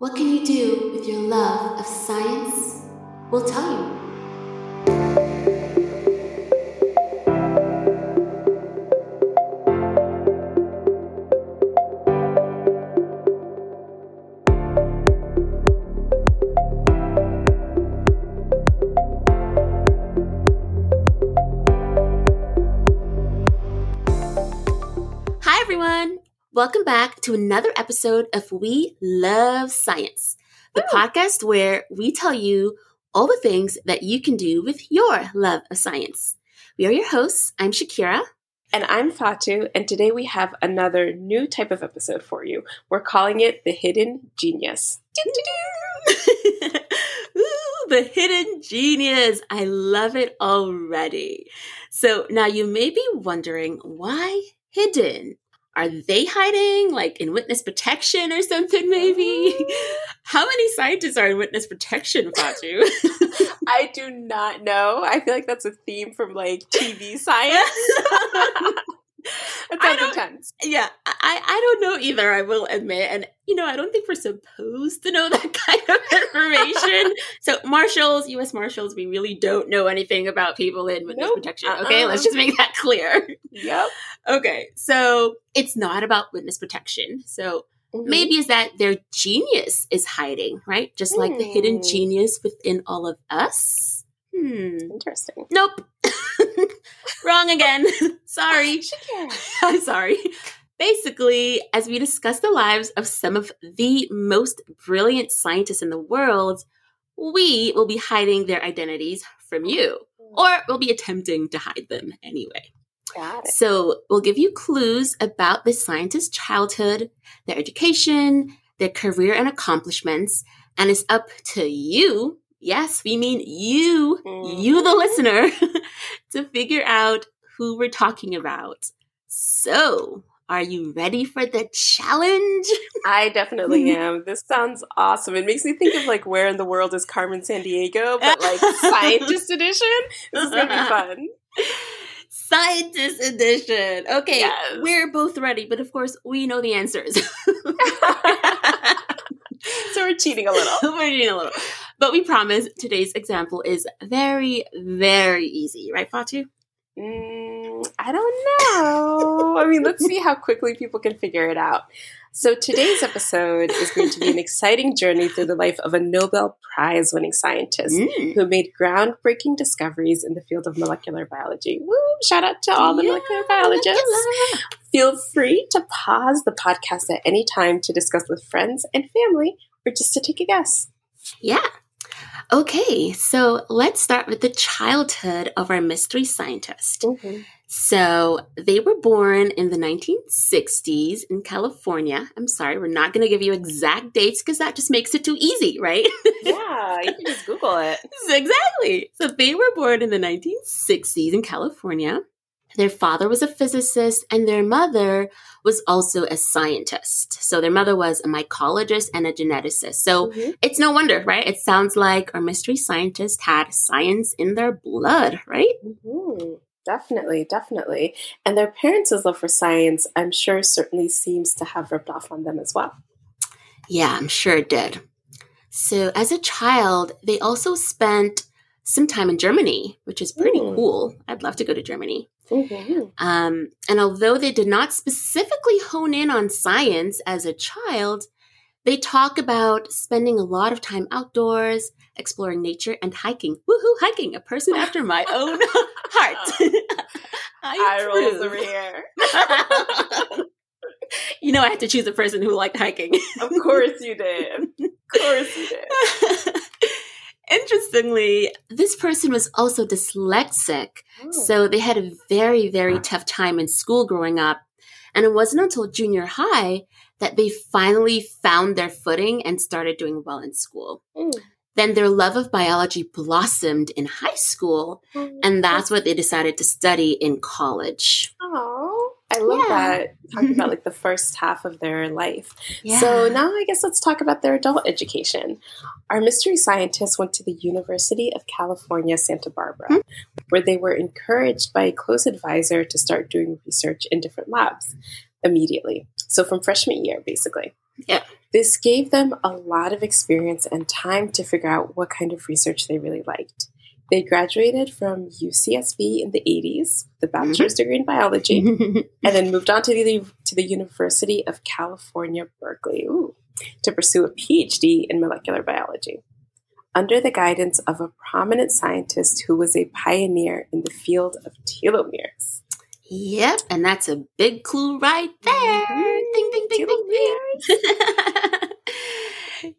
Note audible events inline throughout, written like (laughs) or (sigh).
What can you do with your love of science? We'll tell you. Welcome back to another episode of We Love Science, the podcast where we tell you all the things that you can do with your love of science. We are your hosts. I'm Shekerah. And I'm Fatu, and today we have another new type of episode for you. We're calling it The Hidden Genius. (laughs) Ooh, the hidden genius. I love it already. So now you may be wondering why hidden? Are they hiding like in witness protection or something, maybe? Oh. How many scientists are in witness protection, Fatu? (laughs) (laughs) I do not know. I feel like that's a theme from like TV science. That (laughs) I sounds don't- intense. yeah, I, I don't know either, I will admit. And, you know, I don't think we're supposed to know that kind of information. so, Marshals, U.S. Marshals, we really don't know anything about people in witness Nope. protection. Okay, Uh-uh. let's just make that clear. Yep. Okay, so it's not about witness protection. So Mm-hmm. maybe is that their genius is hiding, right? Just like the hidden Hmm. genius within all of us. Hmm. Interesting. Nope. (laughs) Wrong again. (laughs) Sorry. Shekerah. (laughs) I'm sorry. Basically, as we discuss the lives of some of the most brilliant scientists in the world, we will be hiding their identities from you, or we'll be attempting to hide them anyway. Got it. So, we'll give you clues about the scientist's childhood, their education, their career and accomplishments, and it's up to you. Yes, we mean you, you, the Mhm. listener, (laughs) to figure out who we're talking about. So, are you ready for the challenge? I definitely (laughs) am. This sounds awesome. It makes me think of like where in the world is Carmen Sandiego, but like (laughs) scientist edition. This is gonna be fun. Scientist edition. Okay, Yes. we're both ready, but of course, we know the answers. (laughs) (laughs) so we're cheating a little. (laughs) We're doing a little. But we promise today's example is very, very easy, right, Fatu? Mm, I don't know. I mean, let's see how quickly people can figure it out. So, today's episode is going to be an exciting journey through the life of a Nobel Prize winning scientist Mm. who made groundbreaking discoveries in the field of molecular biology. Woo! Shout out to all the Yeah, molecular biologists. molecular. Feel free to pause the podcast at any time to discuss with friends and family or just to take a guess. Yeah. Okay, so let's start with the childhood of our mystery scientist. So they were born in the 1960s in California. I'm sorry, we're not going to give you exact dates because that just makes it too easy, right? (laughs) Yeah, you can just Google it. exactly. So they were born in the 1960s in California. Their father was a physicist and their mother was also a scientist. So their mother was a mycologist and a geneticist. So Mhm. it's no wonder, right? It sounds like our mystery scientist had science in their blood, right? hmm Definitely, definitely. And their parents' love for science, I'm sure, certainly seems to have rubbed off on them as well. Yeah, I'm sure it did. So as a child, they also spent some time in Germany, which is pretty Mm. cool. I'd love to go to Germany. Mhm. Um, and although they did not specifically hone in on science as a child, they talk about spending a lot of time outdoors, exploring nature, and hiking. Woohoo, hiking! A person (laughs) after my own (laughs) heart. (laughs) Eye rolls over here. (laughs) you know, I had to choose a person who liked hiking. Of course you did. Of course you did. (laughs) Interestingly, this person was also dyslexic. Oh. So they had a very, very tough time in school growing up. And it wasn't until junior high that they finally found their footing and started doing well in school. Mm. Then their love of biology blossomed in high school, and that's what they decided to study in college. Oh, I love Yeah. that. Talking about (laughs) like the first half of their life. So now I guess let's talk about their adult education. Our mystery scientists went to the University of California, Santa Barbara, Hmm. where they were encouraged by a close advisor to start doing research in different labs immediately. So from freshman year, basically. Yeah. This gave them a lot of experience and time to figure out what kind of research they really liked. They graduated from UCSB in the 80s, the bachelor's mm-hmm. degree in biology, (laughs) and then moved on to the, to the University of California, Berkeley, ooh, to pursue a PhD in molecular biology. Under the guidance of a prominent scientist who was a pioneer in the field of telomeres. Yep, and that's a big clue right there. Mm-hmm. Ding, ding, ding, ding, ding. (laughs)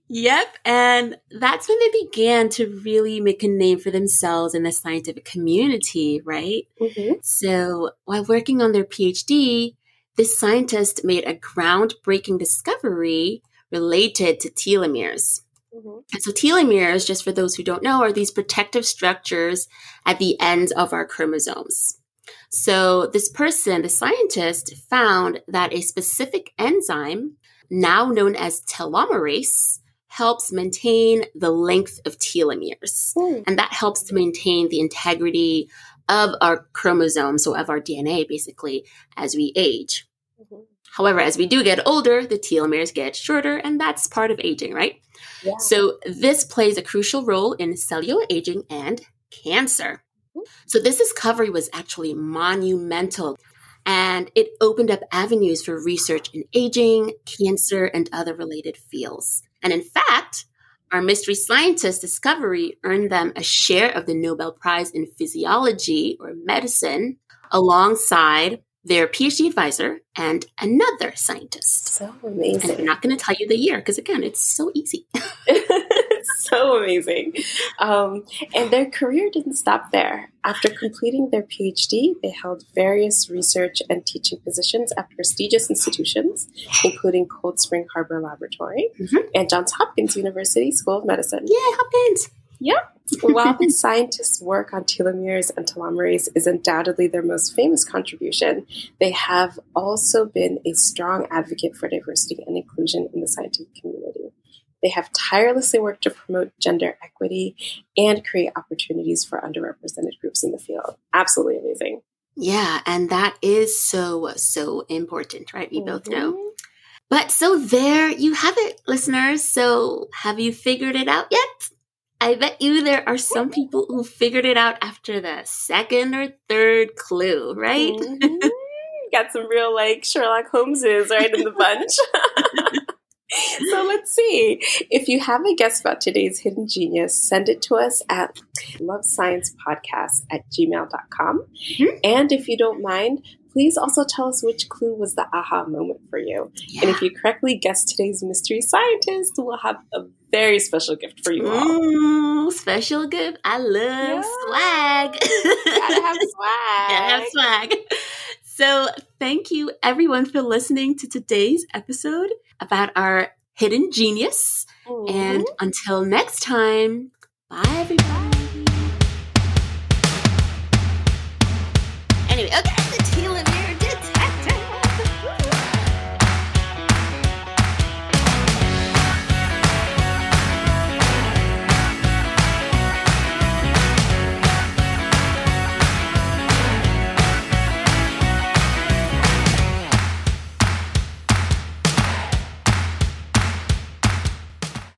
Yep. And that's when they began to really make a name for themselves in the scientific community, right? Mm-hmm. So while working on their PhD, this scientist made a groundbreaking discovery related to telomeres. Mm-hmm. And so telomeres, just for those who don't know, are these protective structures at the ends of our chromosomes. So this person, the scientist, found that a specific enzyme now known as telomerase, helps maintain the length of telomeres. Mm. And that helps to maintain the integrity of our chromosomes, so of our DNA, basically, as we age. Mm-hmm. However, as we do get older, the telomeres get shorter, and that's part of aging, right? Yeah. So, this plays a crucial role in cellular aging and cancer. So, this discovery was actually monumental and it opened up avenues for research in aging, cancer, and other related fields. And in fact, our mystery scientist discovery earned them a share of the Nobel Prize in Physiology or Medicine alongside their PhD advisor and another scientist. So amazing. And I'm not going to tell you the year because, again, it's so easy. (laughs) (laughs) so amazing. Um, and their career didn't stop there. After completing their PhD, they held various research and teaching positions at prestigious institutions, including Cold Spring Harbor Laboratory mm-hmm. and Johns Hopkins University School of Medicine. Yay, Hopkins! Yep. While (laughs) the scientists' work on telomeres and telomerase is undoubtedly their most famous contribution, they have also been a strong advocate for diversity and inclusion in the scientific community. They have tirelessly worked to promote gender equity and create opportunities for underrepresented groups in the field. Absolutely amazing. Yeah, and that is so, so important, right? We mm-hmm. both know. Mm-hmm. But so there you have it, listeners. So have you figured it out yet? I bet you there are some people who figured it out after the second or third clue, right? Mm-hmm. Got some real like Sherlock Holmeses right in the bunch. (laughs) so (laughs) let's see. If you have a guess about today's hidden genius, send it to us at lovesciencepodcast at gmail.com. Mm-hmm. And if you don't mind, please also tell us which clue was the aha moment for you. Yeah. And if you correctly guess today's mystery scientist, we'll have a very special gift for you all. Special gift. I love yeah. swag. Gotta have swag. (laughs) Gotta have swag. So, thank you everyone for listening to today's episode about our hidden genius. And until next time, bye everybody. Anyway, okay.